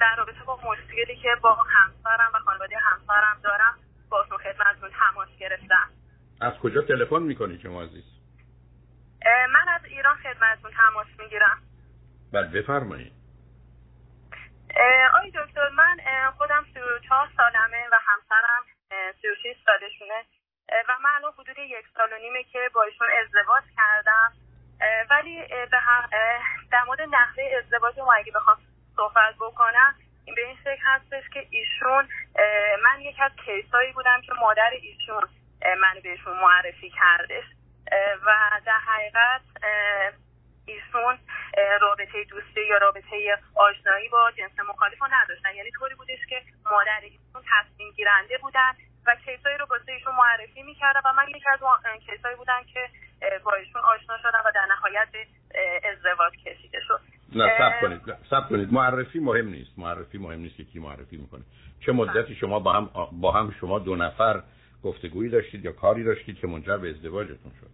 در رابطه با مشکلی که با همسرم و خانواده همسرم دارم با خدمتتون تماس گرفتم. از کجا تلفن می‌کنی شما عزیز؟ من از ایران خدمتتون تماس می‌گیرم. بله بفرمایید. آی دکتر من خودم 34 سالمه و همسرم 36 سالشونه. و من الان حدود یک سال و نیمه که با ایشون ازدواج کردم. ولی در مورد نحوه ازدواج ما اگه بخوام صحبت بکنم این به این شکل هستش که ایشون من یک از کیسایی بودم که مادر ایشون من بهشون معرفی کردش. و در حقیقت ایشون رابطه دوستی یا رابطه آشنایی با جنس مخالف نداشتن. یعنی طوری بودش که مادر ایشون تصمیم گیرنده بودن و کیسایی رو واسه ایشون معرفی می‌کردم و من یکی از کیسایی بودم که با ایشون آشنا شدم و در نهایت به ازدواج کشیده شد نه سب کنید. معرفی مهم نیست. معرفی مهم نیست که کی معرفی می‌کنه. چه مدتی شما با هم با هم شما دو نفر گفتگویی داشتید یا کاری داشتید که منجر به ازدواجتون شد؟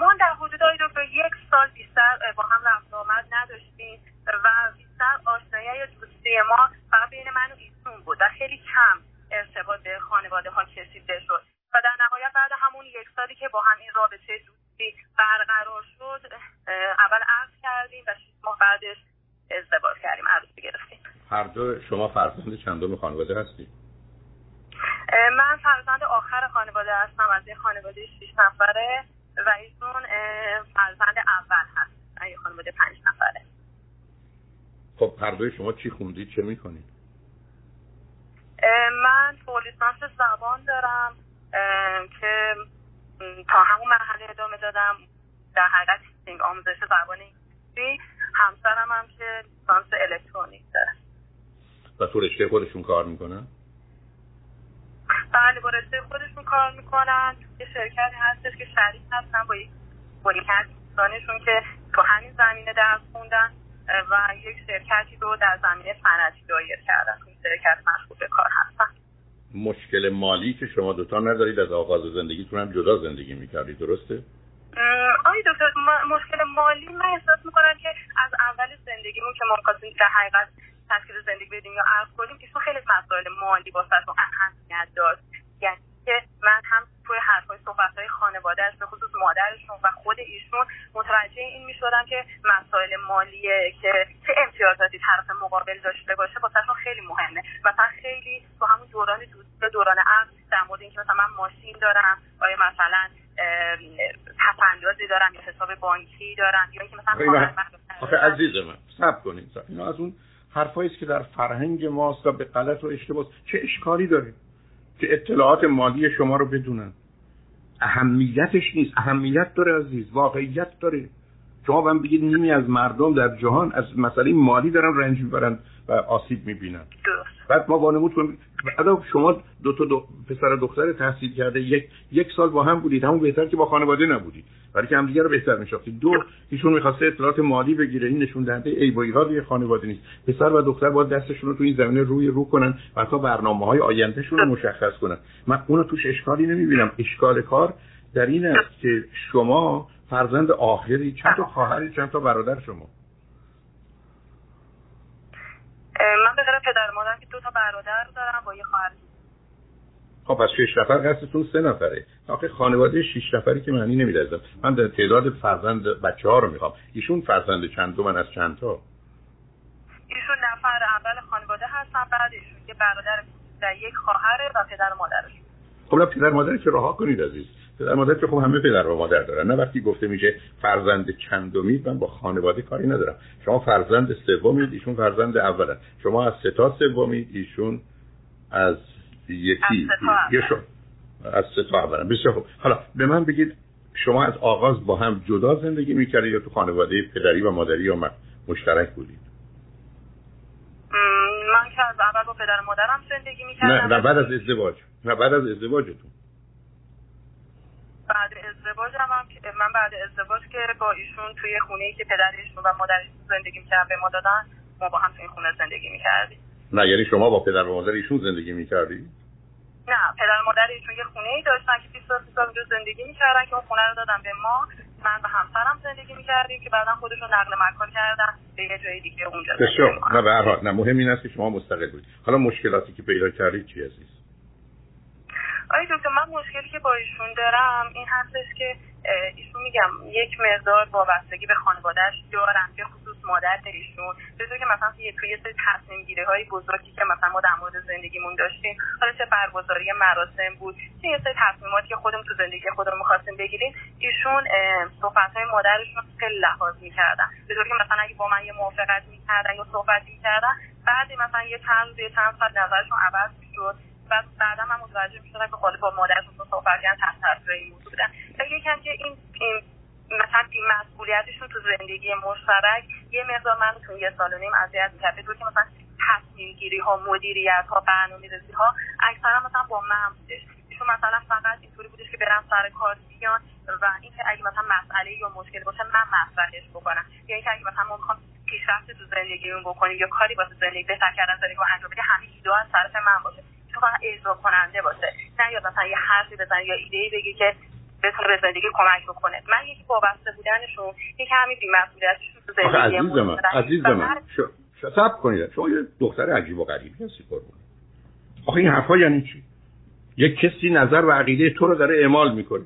ما در حدود دکتر یک سال بیشتر با هم رفت آمد نداشتیم و بیشتر آشنایی یا دوستی ما فقط بین من و ایشون بود و خیلی کم ارتباط به خانواده ها کشیده شد. و در نهایت بعد همون یک سالی که با هم این رابطه دوستی برقرار شد اول عقد کردیم و ماه بعدش ازدواج کردیم عروسی گرفتیم. هر دو شما فرزند چندم خانواده هستید؟ من فرزند آخر خانواده هستم از یه خانواده شیش نفره و ایشون فرزند اول هست. یه خانواده پنج نفره. خب هر دوی شما چی خوندید؟ چه می‌کنید؟ من لیسانس زبان دارم که تا همون مرحله ادامه دادم. در حقیقت آموزش زبان انگلیسی. همسرم هم که لیسانس الکترونیک داره و تو رشته خودشون کار می‌کنن؟ بله با رشته خودشون کار می‌کنن یه شرکتی هستش که شریک هستن با یک دوستانشون که تو همین زمینه درس خوندن و یک شرکتی رو در زمینه صنعتی دایر کردن این شرکت مشغول به کار هستن مشکل مالی که شما دوتا ندارید از آغاز زندگیتون هم جدا زندگی می‌کردید درسته؟ آی دکتر مشکل مالی من احساس می‌کنم که از اول زندگیمون که ما در حقیقت تشکیل زندگی بدیم یا عرض کنیم ایشون خیلی مسائل مالی با و اهمیت داشت. یعنی که من هم توی حرفای صحبت های خانوادهش به خصوص مادرشون و خود ایشون متوجه این می‌شدم که مسائل مالیه که چه امتیازاتی طرف مقابل داشته باشه واسهشون خیلی مهمه. مثلا خیلی تو همون دوران دوست دوران عقد در مورد اینکه مثلا من ماشین دارم آیا مثلا تفندازی دارم یا حساب بانکی دارم یا اینکه مثلا آخه عزیز من سب کنید اینا از اون حرفایی است که در فرهنگ ماست و به غلط و اشتباه. چه اشکالی داره که اطلاعات مالی شما رو بدونن؟ اهمیتش نیست. اهمیت داره عزیز واقعیت داره. شما من بگید نیمی از مردم در جهان از مسئله مالی دارن رنج می‌برن و آسیب می‌بینن. بعد ما وانمود کنیم. بعد شما دو تا دو پسر دختر تحصیل کرده یک یک سال با هم بودید. همون بهتر که با خانواده نبودید. برای که همدیگه رو بهتر میشناختید. دو ایشون می‌خواسته اطلاعات مالی بگیره. این نشون دهنده ای با ایراد خانواده نیست. پسر و دختر باید دستشون رو تو این زمینه روی رو کنن و تا برنامه های آیندهشون رو مشخص کنن. من اونو توش اشکالی نمی‌بینم. اشکال کار در این است که شما فرزند آخری. چند تا خواهری چند تا برادر شما؟ من به پدر مادرم که دو تا برادر دارم با یه خواهر. خب پس شش نفر قصدتون سه نفره. آخه خانواده شش نفری که معنی نمیدازم من در تعداد فرزند بچه ها رو می‌خوام. ایشون فرزند چند؟ دو من از چند تا؟ ایشون نفر اول خانواده هستن بعد ایشون یه برادر در یک خواهر و پدر و مادرش خب پدر مادر که رها کنید عزیز. پدر مادر که خب همه پدر و مادر دارن. نه وقتی گفته میشه فرزند چندمید من با خانواده کاری ندارم. شما فرزند سومید ایشون فرزند اولن. شما از سه تا سومید ایشون از یکی. شو. از سه تا اولن. بسیار خوب. حالا به من بگید شما از آغاز با هم جدا زندگی می‌کردید یا تو خانواده پدری و مادری یا مشترک بودید؟ من که از اول با پدر و مادرم زندگی می‌کردم. نه بعد از ازدواج. نه بعد از ازدواجتون. ازدواج هم, من بعد ازدواج که با ایشون توی خونه ای که پدرشون و مادرش زندگی می‌کردن به ما دادن ما با هم توی خونه زندگی می‌کردیم. نه یعنی شما با پدر و مادر ایشون زندگی می‌کردی؟ نه پدر و مادر ایشون یه خونه ای داشتن که 20 سال اونجا زندگی می‌کردن که اون خونه رو دادن به ما. من و همسرم زندگی می‌کردیم که بعدا خودشون نقل مکان کردن به یه جای دیگه اونجا نه به هر حال. نه مهم این است که شما مستقل بودید. حالا مشکلاتی که پیدا کردید چی عزیز؟ آقای دکتر من مشکلی که با ایشون دارم این هستش که ایشون میگم یک مقدار وابستگی به خانوادهش دارم به خصوص مادر ایشون. به که مثلا یه توی سری تصمیم گیری های بزرگی که مثلا ما در مورد زندگیمون داشتیم حالا چه برگزاری مراسم بود چه یه سری تصمیماتی که خودمون تو زندگی خودمون می‌خواستیم بگیریم ایشون صحبت های مادرشون خیلی لحاظ می‌کردن. به که مثلا اگه با من یه موافقت می‌کردن یا صحبت می‌کردن بعدی مثلا یه چند یه چند سال نظرشون عوض می‌شد. بعد بعدا من متوجه می‌شدم که خاله با مادرشون صحبت کردن تحت تاثیر این موضوع بودن. یکم که این مثلا مسئولیتشون تو زندگی مشترک یه مقدار من تو یه سال و نیم اذیت می‌کرد که مثلا تصمیم گیری ها مدیریت ها برنامه ریزی ها اکثرا مثلا با من بودش. ایشون مثلا فقط اینطوری بودش که برم سر کار بیان و اینکه اگه مثلا مسئله یا مشکل باشه من مطرحش بکنم. یا اینکه اگه مثلا ما می‌خوام پیشرفت تو زندگیمون بکنیم یا کاری واسه زندگی بهتر کردن زندگی انجام بده همه ایده از طرف من باشه. فقط اجرا کننده باشه. نه یا مثلا یه حرفی بزن یا ایده ای بگی که بتونه به زندگی کمک بکنه. من یکی وابسته بودنشون یکی همین بی‌مسئولیتشون تو زندگی عزیز من عزیز من سب کنید. شما یه دختر عجیب و غریبی هستی قربون آخه این حرفا یعنی چی؟ یک کسی نظر و عقیده تو رو داره اعمال می‌کنه.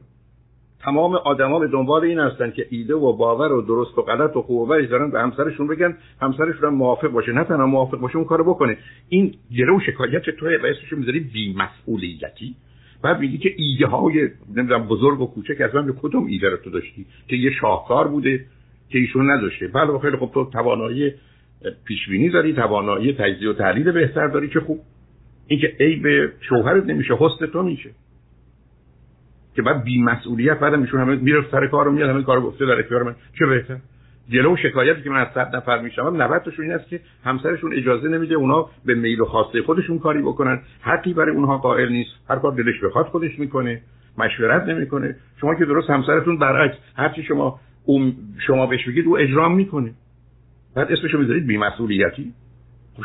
تمام آدما به دنبال این هستن که ایده و باور و درست و غلط و خوب و دارن به همسرشون بگن همسرشون موافق باشه. نه تنها موافق باشه اون کارو بکنه. این گره و شکایت توی و اسمش می‌ذاری بی‌مسئولیتی بعد میگی که ایده های نمی‌دونم بزرگ و کوچک از من به کدوم ایده رو تو داشتی؟ که یه شاهکار بوده که ایشون نداشته. بله خیلی خب تو توانایی پیش بینی داری توانایی تجزیه و تحلیل بهتر داری که خوب. اینکه ای به شوهرت نمیشه حسن تو میشه. که بعد بی مسئولیت بعد میشون همه میره سر کارو میاد همه کارو گفته در اختیار من. چه بهتر؟ جلو شکایتی که من از صد نفر میشم 90 تاشون این است که همسرشون اجازه نمیده اونا به میل و خواسته خودشون کاری بکنن. حتی برای اونها قائل نیست. هر کار دلش بخواد خودش می‌کنه. مشورت نمی‌کنه. شما که درست همسرتون برعکس هرچی شما اون شما بهش بگید او اجرام می‌کنه. بعد اسمشو می‌ذارید بی‌مسئولیتی. خب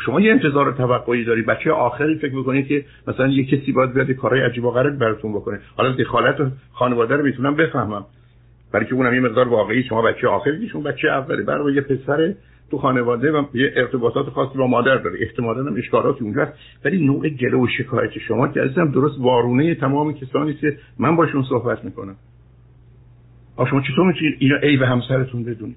شما یه انتظار توقعی داری بچه آخری فکر می‌کنید که مثلا یه کسی باید بیاد کارهای عجیب و غریب براتون بکنه. حالا دخالت خانواده رو می‌تونم بفهمم. برای که اونم یه مقدار واقعی شما بچه آخری شما بچه اولی. برای یه پسر تو خانواده و یه ارتباطات خاصی با مادر داره. احتمالاً هم اشکالاتی اونجا هست. ولی نوع گله و شکایت شما که عزیزم درست وارونه تمام کسانی که من باشون صحبت می‌کنم. آ شما چطور می‌تونید اینا ای به همسرتون بدونید؟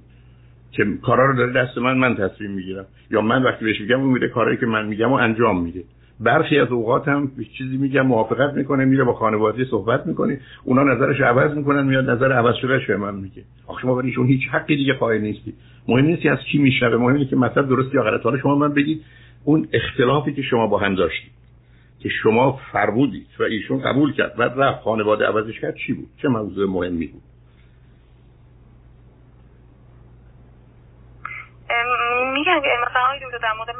که کارا رو داره دست من من تصمیم می‌گیرم. یا من وقتی بهش میگم اون میره کارایی که من میگم و انجام میده. برخی از اوقات هم چیزی میگم موافقت می‌کنه میره با خانواده صحبت می‌کنه. اونا نظرش عوض می‌کنن میاد نظر عوض شده به من میگه. آخه شما برایشون هیچ حقی دیگه قائل نیستی. مهم نیست از کی میشنوه مهم اینه که مطلب درست یا غلط حالا شما من بگید اون اختلافی که شما با هم داشتید که شما فرمودید و ایشون قبول کرد و رفت خانواده عوضش کرد چی بود؟ چه موضوع مهمی بود؟ میگن مثلا در مورد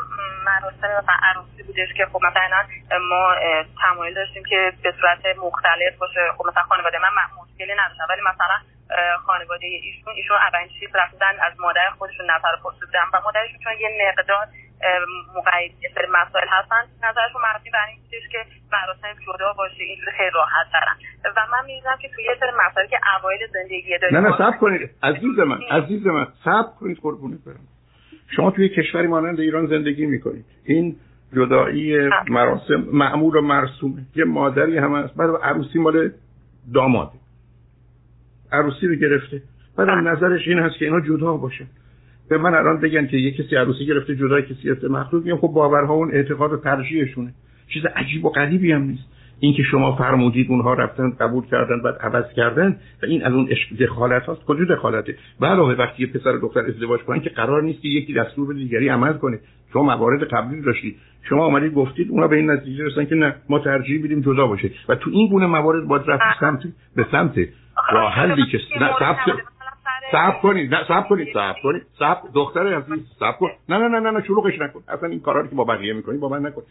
مراسم مثلا عروسی بودش که خب مثلا ما تمایل داشتیم که به صورت مختلف باشه. خب مثلا خانواده من مشکلی نداشتن ولی مثلا خانواده ایشون ایشون اولین چیز رفتن از مادر خودشون نظر پرسیدن و مادرشون چون یه مقدار مقید مسائل هستن. نظرشون مبنی بر این که مراسم جدا باشه اینجوری خیلی راحت ترن. و من می‌دونم که توی یه سری مسائلی که اوایل زندگی داریم نه نه صبر کنید. عزیز من عزیز من صبر کنید قربونت برم. شما توی کشوری مانند ایران زندگی می‌کنید این جدایی مراسم معمول و مرسومه یه مادری هم هست. بعد عروسی مال داماده عروسی رو گرفته. بعد نظرش این هست که اینا جدا باشه. به من الان بگن که یه کسی عروسی گرفته جدا کسی گرفته. مخلوق میگم خب باورها اون اعتقاد و ترجیحشونه. چیز عجیب و غریبی هم نیست. اینکه شما فرمودید اونها رفتن قبول کردن بعد عوض کردن و این از اون دخالت هاست. کجا دخالته؟ علاوه وقتی یه پسر و دختر ازدواج کنن که قرار نیست که یکی دستور به دیگری عمل کنه. شما موارد قبلی داشتید. شما آمدید گفتید اونا به این نتیجه رسیدن که نه ما ترجیح میدیم جدا باشه. و تو این گونه موارد باید رفت سمت به سمت راه حلی که صبر کنید نه صبر کنید صبر کنید. صبر دختر عزیز صبر کن. نه نه نه نه نه شلوغش نکن. اصلا این کارا که با بقیه می‌کنی با من نکن.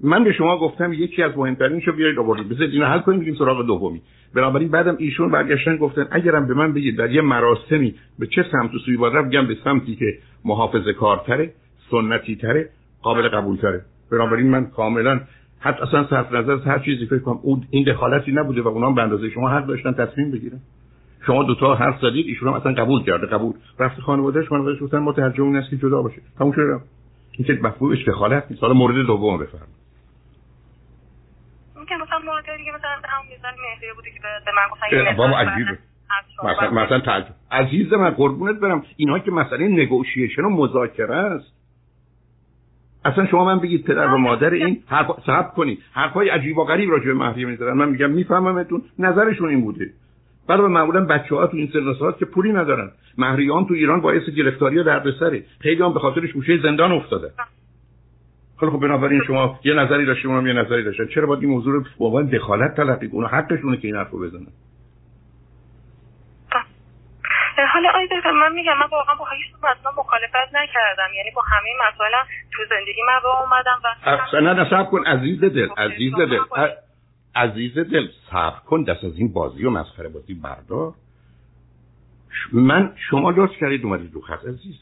من به شما گفتم یکی از مهمترینشو بیارید آوردید. بذارید اینو حل کنیم بریم سراغ دومی. بنابراین بعدم ایشون برگشتن گفتن اگرم به من بگید در یه مراسمی به چه سمت و سوی باید رفت به سمتی که محافظه کارتره سنتی تره قابل قبول تره بنابراین من کاملا حتی اصلا صرف نظر از هر چیزی فکر کنم اون این دخالتی نبوده و اونام به اندازه شما حق داشتن تصمیم بگیرن. شما دوتا حرف زدید ایشون هم اصلا قبول کرده قبول. رفت خانوادهش خانوادهش گفتن ما ترجمه این است که جدا باشه. تموم شد. این که مفهومش دخالت نیست. حالا مورد دوم بفرمایید. که مثلا مورد دیگه مثلا هم میزان مهریه بوده که به من گفتن بابا عجیبه مثلا مثلا ترجمه عزیز من قربونت برم. اینها که مسئله نگوشیشن و مذاکره است. اصلا شما من بگید پدر و مادر این حرف صبر کنید. حرفای عجیب و غریب راجع به مهریه می‌زدن من میگم میفهممتون. نظرشون این بوده. برای معمولا بچه ها تو این سن که پولی ندارن. مهریان تو ایران باعث گرفتاری و دردسره. خیلی هم به خاطرش گوشه زندان افتاده. خیلی خب بنابراین شما یه نظری داشتیم اونم یه نظری داشتن. چرا باید این موضوع رو به عنوان دخالت تلقی کنه؟ حقشونه که این حرفو بزنن حالا آید من میگم من واقعا با هیچ مثلا مخالفت نکردم. یعنی با همه مسائل تو زندگی من با اومدم و اصلا نه نصب کن عزیز دل عزیز دل عزیز دل صبر کن دست از این بازی و مسخره بازی بردار. من شما لطف کردید اومدید رو خط عزیز.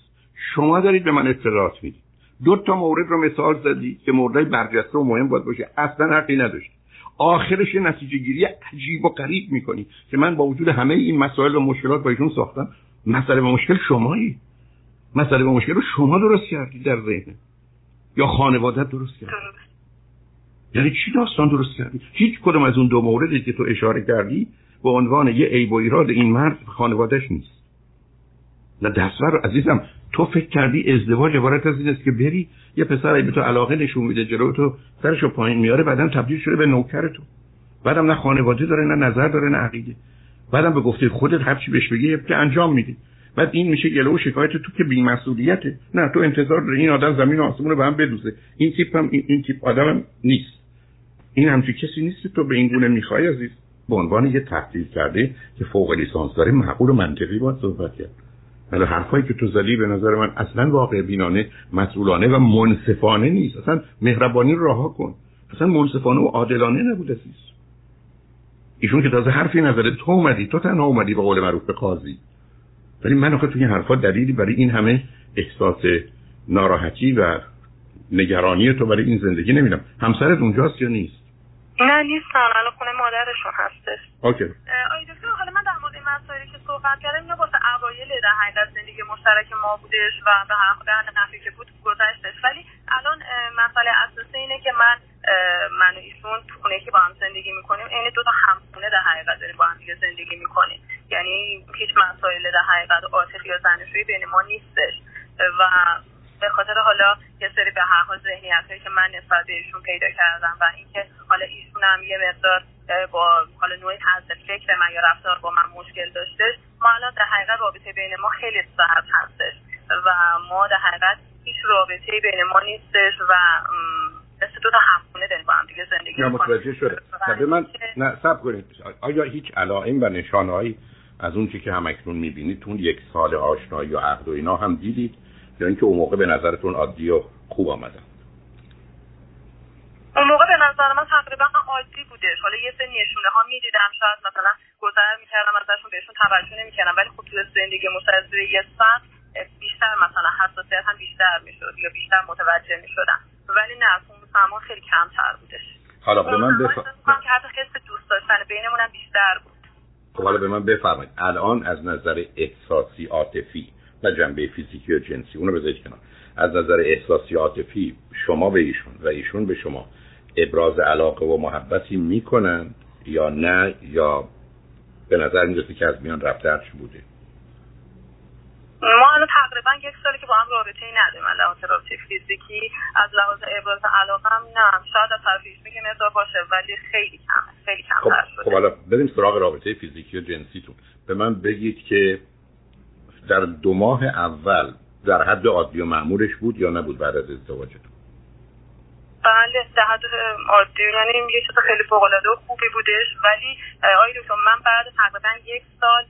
شما دارید به من اطلاعات می‌دید. دو تا مورد رو مثال زدی که موردهای برجسته و مهم باید باشه. اصلا حقی نداشت. آخرش نتیجه گیری عجیب و غریب می‌کنی که من با وجود همه این مسائل و مشکلات با ایشون ساختم. مسئله و مشکل شمایی. مسئله و مشکل رو شما درست کردی در ذهن. یا خانوادت درست کردی. یعنی چی داستان درست کردی؟ هیچ کدوم از اون دو موردی که تو اشاره کردی به عنوان یه عیب و ایراد این مرد خانوادهش نیست. نه دستور عزیزم. تو فکر کردی ازدواج عبارت از این است که بری یه پسر به تو علاقه نشون میده جلو تو سرشو پایین میاره بعدم تبدیل شده به نوکر تو. بعدم نه خانواده داره نه نظر داره نه عقیده. بعدم به گفته خودت هر چی بهش بگی که انجام میدی. بعد این میشه گله و شکایت تو که بی‌مسئولیته. نه تو انتظار داری این آدم زمین و آسمون رو به هم بدوزه. این تیپ هم این, تیپ آدم نیست. این همچی کسی نیست تو به این گونه می‌خوای عزیز. به عنوان یه تحصیل کرده که فوق لیسانس داره معقول و منطقی باید صحبت کرد. ولی حرفایی که تو زدی به نظر من اصلا واقع بینانه مسئولانه و منصفانه نیست. اصلا مهربانی رو رها کن. اصلا منصفانه و عادلانه نبود عزیز ایشون که تازه حرفی نظره تو اومدی تو تنها اومدی به قول معروف به قاضی. ولی من آخه توی این حرفا دلیلی برای این همه احساس ناراحتی و نگرانی تو برای این زندگی نمیدم همسرت اونجاست یا نیست؟ نه نیستن الان خونه مادرشون هستش. اوکی. حالا من در مسائلی که صحبت کردم اینا واسه اوایل در حقیقت زندگی مشترک ما بودش و به هر نحوی که بود گذشتش. ولی الان مسئله اساسی اینه که من من و ایشون تو خونه که با هم زندگی می‌کنیم. این دو تا همخونه در حقیقت داریم با هم دیگه زندگی می‌کنیم. یعنی هیچ مسائل در حقیقت عاطفی یا زناشویی بین ما نیستش. و به خاطر حالا یه سری به هر حال ذهنیت که من نسبت بهشون پیدا کردم و اینکه حالا ایشون هم یه مقدار با حالا نوع طرز فکر من یا رفتار با من مشکل داشتش ما الان در حقیقت رابطه بین ما خیلی سرد هستش و ما در حقیقت هیچ رابطه بین ما نیستش و مثل دو تا همخونه داریم با هم دیگه زندگی نه متوجه شده. به من نه سب کنید. آیا هیچ علائم و نشانهایی از اون چی که همکنون می‌بینید تون یک سال آشنایی و عقد و اینا هم دیدید؟ یا اینکه اون موقع به نظرتون عادی و خوب آمدن اون موقع به نظر من تقریبا عادی بودش حالا یه سری نشونه ها می‌دیدم شاید مثلا گذر می‌کردم ازشون بهشون توجه نمی‌کردم ولی خب توی زندگی مستقل یه ساعت بیشتر مثلا حساسیت هم بیشتر می‌شد یا بیشتر متوجه می‌شدم. ولی نه اون زمان خیلی کمتر بودش حالا به من بفرمایید که حتی حس دوست داشتن بینمون هم بیشتر بود. خب حالا به من بفرمایید. الان از نظر احساسی عاطفی و جنبه فیزیکی و جنسی اونو بذارید کنار. از نظر احساسی عاطفی شما به ایشون و ایشون به شما ابراز علاقه و محبتی می‌کنن یا نه یا به نظر می‌رسه که از میان رفته بوده؟ ما الان تقریبا یک سالی که با هم رابطه ای نداریم لحاظ رابطه فیزیکی از لحاظ ابراز علاقه هم نه. شاید از طرف که مقدار باشه ولی خیلی کم خیلی کم خب, خب حالا بریم سراغ رابطه فیزیکی و جنسیتون. به من بگید که در دو ماه اول در حد عادی و معمولش بود یا نبود بعد از ازدواجتون؟ بله در حد عادی. یعنی یه چیز خیلی فوق العاده و خوبی بودش. ولی آقای دکتر من بعد تقریبا یک سال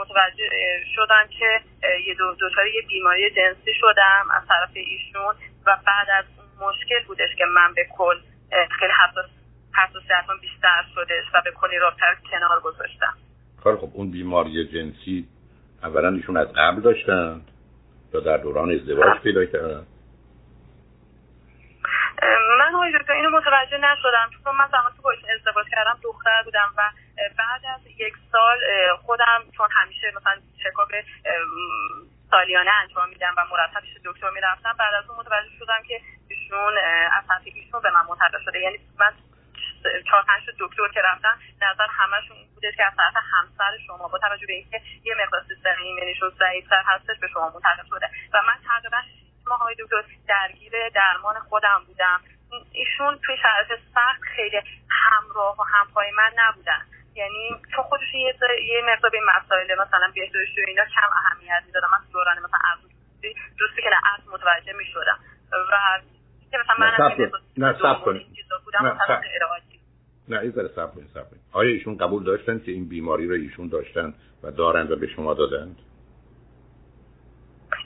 متوجه شدم که یه دو دچار یه بیماری جنسی شدم از طرف ایشون و بعد از اون مشکل بودش که من به کل خیلی حساس حساسیتم بیشتر شدش و به کلی رابطه کنار گذاشتم. خب اون بیماری جنسی اولا ایشون از قبل داشتن یا در دوران ازدواج پیدا کردن؟ من های اینو متوجه نشدم. چون من زمان که باش ازدواج کردم دختر بودم و بعد از یک سال خودم چون همیشه مثلا چکاپ سالیانه انجام میدم و مرتب پیش دکتر می‌رفتم بعد از اون متوجه شدم که ایشون از طرف ایشون به من منتقل شده. یعنی من چهار پنج دکتر که رفتن نظر همشون این که از طرف همسر شما با توجه به اینکه یه مقدار سیستم ایمنیشون ضعیفتر هستش به شما منتقل شده. و من تقریبا ماهای دکتر درگیر درمان خودم بودم. ایشون توی شرایط سخت خیلی همراه و همپای من نبودن. یعنی چون خودش یه یه مقدار به مسائل مثلا بهداشتی و اینا کم اهمیت می‌دادم من دوران مثلا عرض دوستی که عرض متوجه می‌شدم. و که مثلا من نه سب کنید نه ذره سب کنید سب کنید آیا ایشون قبول داشتن که این بیماری رو ایشون داشتن و دارند و به شما دادند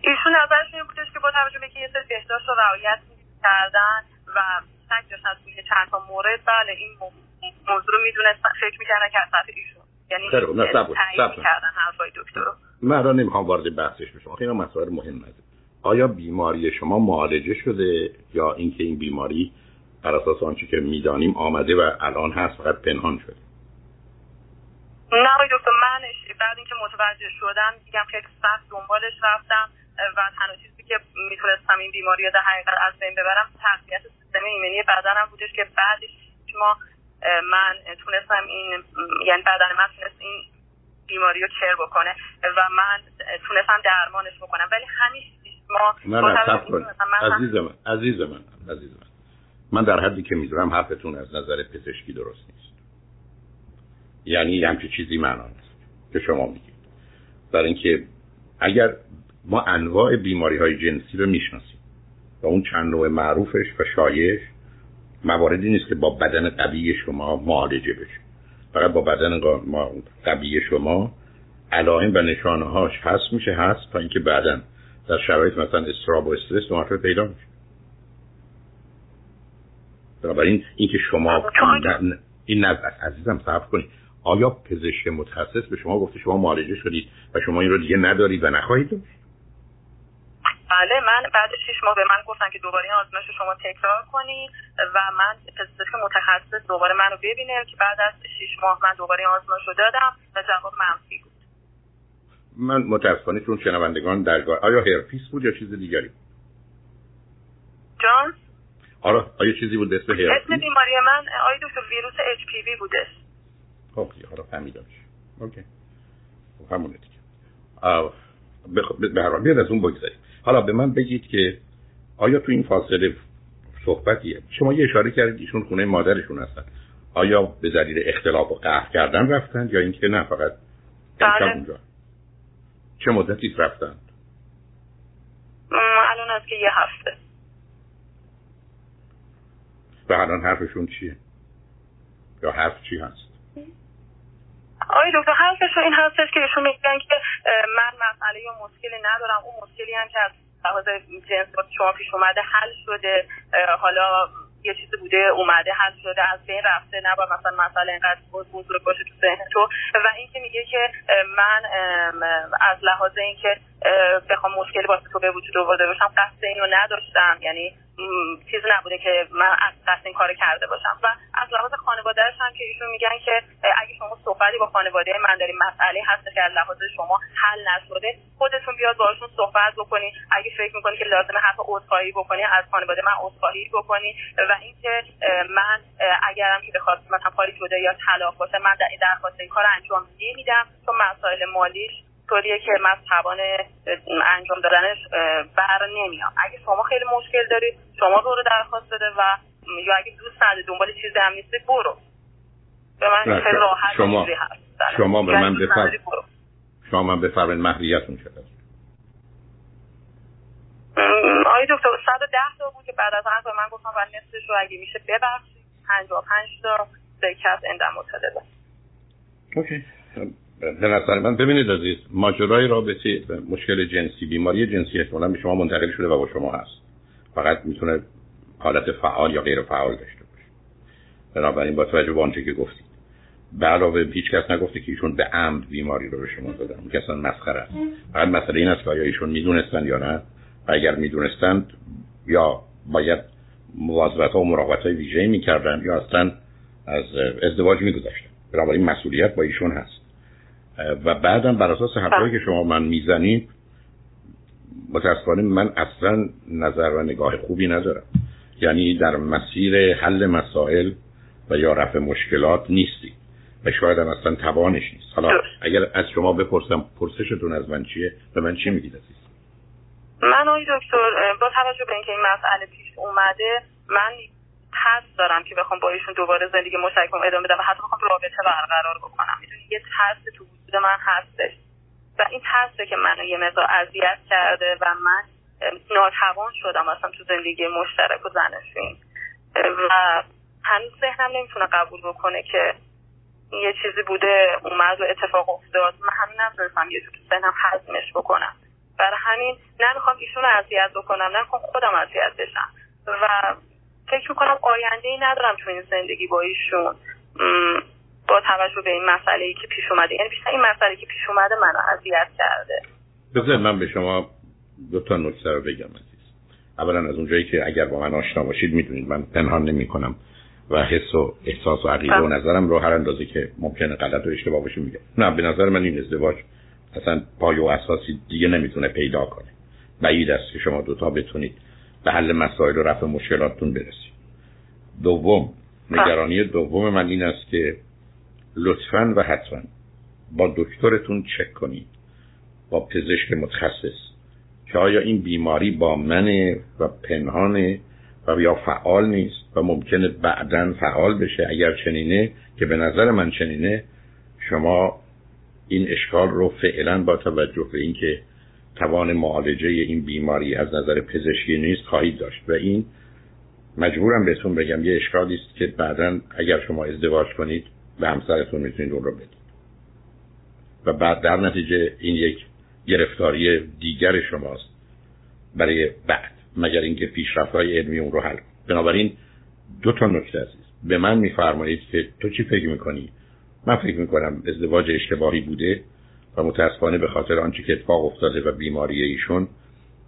ایشون نظرش این بودش که با توجه به که یه سری بهداشت رو رعایت کردن و سگ داشتن توی چند تا مورد بله این موضوع رو می‌دونست فکر می‌کردن که از طرف ایشون. یعنی تایید کردن حرفای دکتر رو. من را نمی‌خوام وارد بحثش بشم. خیلی مسائل مهم نده آیا بیماری شما معالجه شده یا اینکه این بیماری بر اساس آنچه که می‌دانیم آمده و الان هست فقط پنهان شده؟ نه آقای دکتر من بعد اینکه متوجه شدم دیگم خیلی سخت دنبالش رفتم. و تنها چیزی که می‌تونستم این بیماری رو در حقیقت از بین ببرم تقویت سیستم ایمنی بدنم بودش که بعدش ما من تونستم این یعنی بدن من تونست این بیماری رو کر بکنه و من تونستم درمانش بکنم. ولی همین ما نه نه عزیز من عزیز من عزیز من. من در حدی که می‌دونم حرفتون از نظر پزشکی درست نیست. یعنی همچی چیزی معنا نیست که شما میگید. برای اینکه اگر ما انواع بیماری های جنسی رو می‌شناسیم و اون چند نوع معروفش و شایش مواردی نیست که با بدن قوی شما معالجه بشه. فقط با بدن قوی شما علائم و نشانه هاش هست میشه هست تا اینکه بعدا در شرایط مثلا استراب و استرس دو پیدا میشه. بنابراین اینکه شما این نظر عزیزم صرف کنید. آیا پزشک متخصص به شما گفته شما معالجه شدید و شما این رو دیگه ندارید و نخواهید داشت؟ بله من بعد شش ماه به من گفتن که دوباره این آزمایش شما تکرار کنی و من پزشک متخصص دوباره منو ببینه که بعد از شش ماه من دوباره این آزمایش رو دادم و جواب منفی بود. من متاسفانه چون شنوندگان درگاه آیا هرپیس بود یا چیز دیگری جان؟ آره آیا چیزی بود اسم herpes؟ اسم بیماری من آیا دکتر ویروس HPV بودش خب حالا فهمیدمش OK. خب همونه دیگه. به هر حال از اون بگذاریم. حالا به من بگید که آیا تو این فاصله صحبتیه؟ شما یه اشاره کردید ایشون خونه مادرشون هستن. آیا به دلیل اختلاف و قهر کردن رفتن یا اینکه نه فقط بله. اونجا؟ چه مدتی رفتن؟ الان از که یه هفته. و الان حرفشون چیه؟ یا حرف چی هست؟ آقای دکتر حرفش این هستش که ایشون میگن که من مسئله یا مشکلی ندارم. اون مشکلی هم که از لحاظ جنس شما پیش اومده حل شده. حالا یه چیزی بوده اومده حل شده. از بین رفته. نباید مثلا مسئله اینقدر بزرگ باشه تو ذهن تو. و اینکه میگه که من از لحاظ اینکه بخوام مشکلی واسه تو به وجود آورده باشم قصد اینو نداشتم. یعنی چیزی نبوده که من از قصد این کار کرده باشم. و از لحاظ خانوادهش هم که ایشون میگن که اگه شما صحبتی با خانواده من داریم مسئله هست که از لحاظ شما حل نشده خودتون بیاد باشون صحبت بکنی اگه فکر می‌کنی که لازمه حرف عذرخواهی بکنی از خانواده من عذرخواهی بکنی. و اینکه من اگرم که بخواد مثلا پاری شده یا طلاق باشه من در درخواست این کار انجام نمیدم چون مسائل مالیش طوریه که من توان انجام دادنش بر نمیام اگه شما خیلی مشکل دارید شما رو درخواست بده و یا اگه دوست نداری دنبال چیزی هم نیستی برو. به من خیلی راحت شما هست شما به من بفر شما من بفرمایید محریتون شده آقای دکتر 110 تا بود که بعد از حرف من گفتم و نصفش رو اگه میشه ببخشید. 55 تا شرکت اندم مطالبه اوکی. به نظر من ببینید عزیز ماجرای رابطه مشکل جنسی بیماری جنسی احتمالا به شما منتقل شده و با شما هست. فقط می‌تونه حالت فعال یا غیر فعال داشته باشه. بنابراین با توجه به آنچه که گفتید. به علاوه هیچ کس نگفته که ایشون به عمد بیماری رو به شما دادن. اون کسان مسخره است. فقط مسئله این است که آیا ایشون می‌دونستن یا نه؟ و اگر می‌دونستند یا باید مواظبت و مراقبت های ویژه می‌کردن یا اصلا از ازدواج میگذاشتن بنابراین مسئولیت با ایشون هست. و بعدم بر اساس حرفایی که شما من می‌زنید متاسفانه من اصلا نظر و نگاه خوبی ندارم. یعنی در مسیر حل مسائل و یا رفع مشکلات نیستی. و شاید هم اصلا توانش نیست. حالا اگر از شما بپرسم پرسشتون از من چیه؟ به من چی میگید عزیز؟ من آقای دکتر با توجه به اینکه این مسئله پیش اومده من ترس دارم که بخوام با ایشون دوباره زندگی مشترکم ادامه بدم و حتی بخوام رابطه برقرار بکنم. می‌دونی یه ترس تو وجود من هستش و این ترسه که منو یه مقدار اذیت کرده و من ناتوان شدم اصلا تو زندگی مشترک و زنشین و هنوز ذهنم نمی‌تونه قبول بکنه که یه چیزی بوده اومد و اتفاق افتاد. من همین نمی‌تونستم یه تو ذهنم حزمش بکنم. برای همین نمی‌خوام ایشون رو اذیت بکنم نمی‌خوام خودم اذیت بشم. و فکر می‌کنم آینده ای ندارم تو این زندگی با ایشون. با توجه به این مسئله ای که پیش اومده. یعنی بیشتر این مسئله که پیش اومده منو اذیت کرده. بذار من به شما دو تا نکته رو بگم عزیز. اولا از اونجایی که اگر با من آشنا باشید می‌دونید من پنهان نمی کنم و حس و احساس و عقیده و بله. نظرم رو هر اندازه که ممکنه غلط و اشتباه باشه میگه. نه به نظر من این ازدواج اصلا پای و اساسی دیگه نمی‌تونه پیدا کنه. بعید است که شما دوتا بتونید به حل مسائل و رفع مشکلاتتون برسید. دوم نگرانی دوم من این است که لطفا و حتما با دکترتون چک کنید. با پزشک متخصص. که آیا این بیماری با من و پنهانه و یا فعال نیست و ممکنه بعدا فعال بشه؟ اگر چنینه که به نظر من چنینه شما این اشکال رو فعلا با توجه به اینکه توان معالجه این بیماری از نظر پزشکی نیست خواهید داشت. و این مجبورم بهتون بگم یه اشکالی است که بعدا اگر شما ازدواج کنید به همسرتون می‌تونید اون رو بدید. و بعد در نتیجه این یک گرفتاری دیگر شماست برای بعد مگر اینکه پیشرفت های علمی اون رو حل بنابراین دو تا نکته عزیز. به من میفرمایید که تو چی فکر می‌کنی؟ من فکر می‌کنم ازدواج اشتباهی بوده و متاسفانه به خاطر آنچه که اتفاق افتاده و بیماری ایشون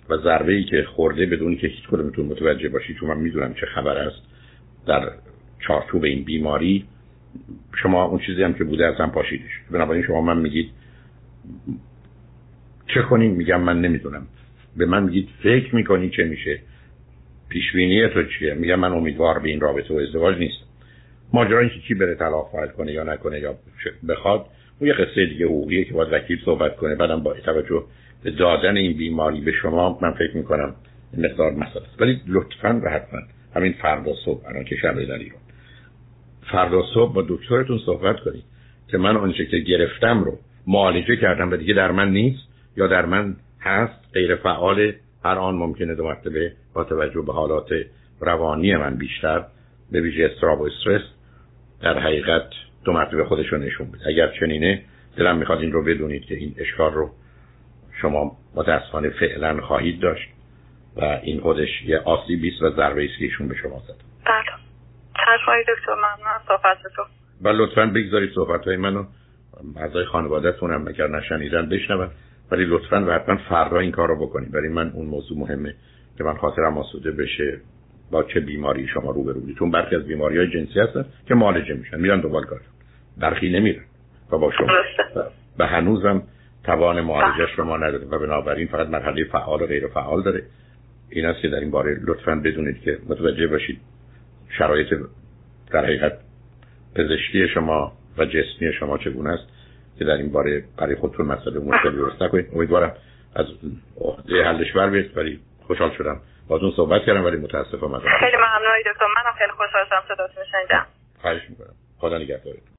و ضربه ای که خورده بدون که هیچ کدومتون متوجه باشید چون من می‌دونم چه خبر است در چارچوب این بیماری شما اون چیزی هم که بوده از هم پاشیدش. بنابراین شما من میگید چه کنیم میگم من نمی‌دونم. به من میگید فکر می‌کنی چه میشه؟ پیشبینی تو چیه؟ میگم من امیدوار به این رابطه و ازدواج نیست ماجرا اینکه کی بره طلاق فایل کنه یا نکنه یا بخواد اون یه قصه دیگه حقوقیه که باید وکیل صحبت کنه. بعدم با توجه به دادن این بیماری به شما من فکر می‌کنم مقدار مسئله ولی لطفا و حتما همین فردا صبح الان که شب ایران. فردا صبح با دکترتون صحبت کنید که من آنچه که گرفتم رو معالجه کردم و دیگه در من نیست یا در من هست غیر فعال هر آن ممکنه دو مرتبه با توجه به حالات روانی من بیشتر به ویژه استراب و استرس در حقیقت دو مرتبه خودش رو نشون بده. اگر چنینه دلم می‌خواد این رو بدونید که این اشکال رو شما متاسفانه فعلا خواهید داشت و این خودش یه آسیبی است و ضربه است که به شما زد. بله. چشم دکتر ممنون صحبتتون. و لطفا بگذارید صحبت های منو. اعضای خانوادهتون هم اگر نشنیدن بشنون. ولی لطفا و حتما فردا این کار رو بکنید. برای من اون موضوع مهمه که من خاطرم آسوده بشه با چه بیماری شما رو بودید. چون برخی از بیماری های جنسی هستن که معالجه میشن. میرن دوبال کار. برخی نمیرن. و با شما. به هنوزم توان معالجه شما نداره و بنابراین فقط مرحله فعال و غیر فعال داره. این است که در این باره لطفا بدونید که متوجه باشید شرایط در حقیقت پزشکی شما و جسمی شما چگونه است که در این باره برای خودتون مسئله مشکل درست نکنید. امیدوارم از عهده حلش بر بیاید ولی خوشحال شدم باتون صحبت کردم ولی متاسفم خیلی ممنون دکتر. منم خیلی خوشحال شدم صداتون شنیدم. خواهش می‌کنم. خدا نگهدارتون.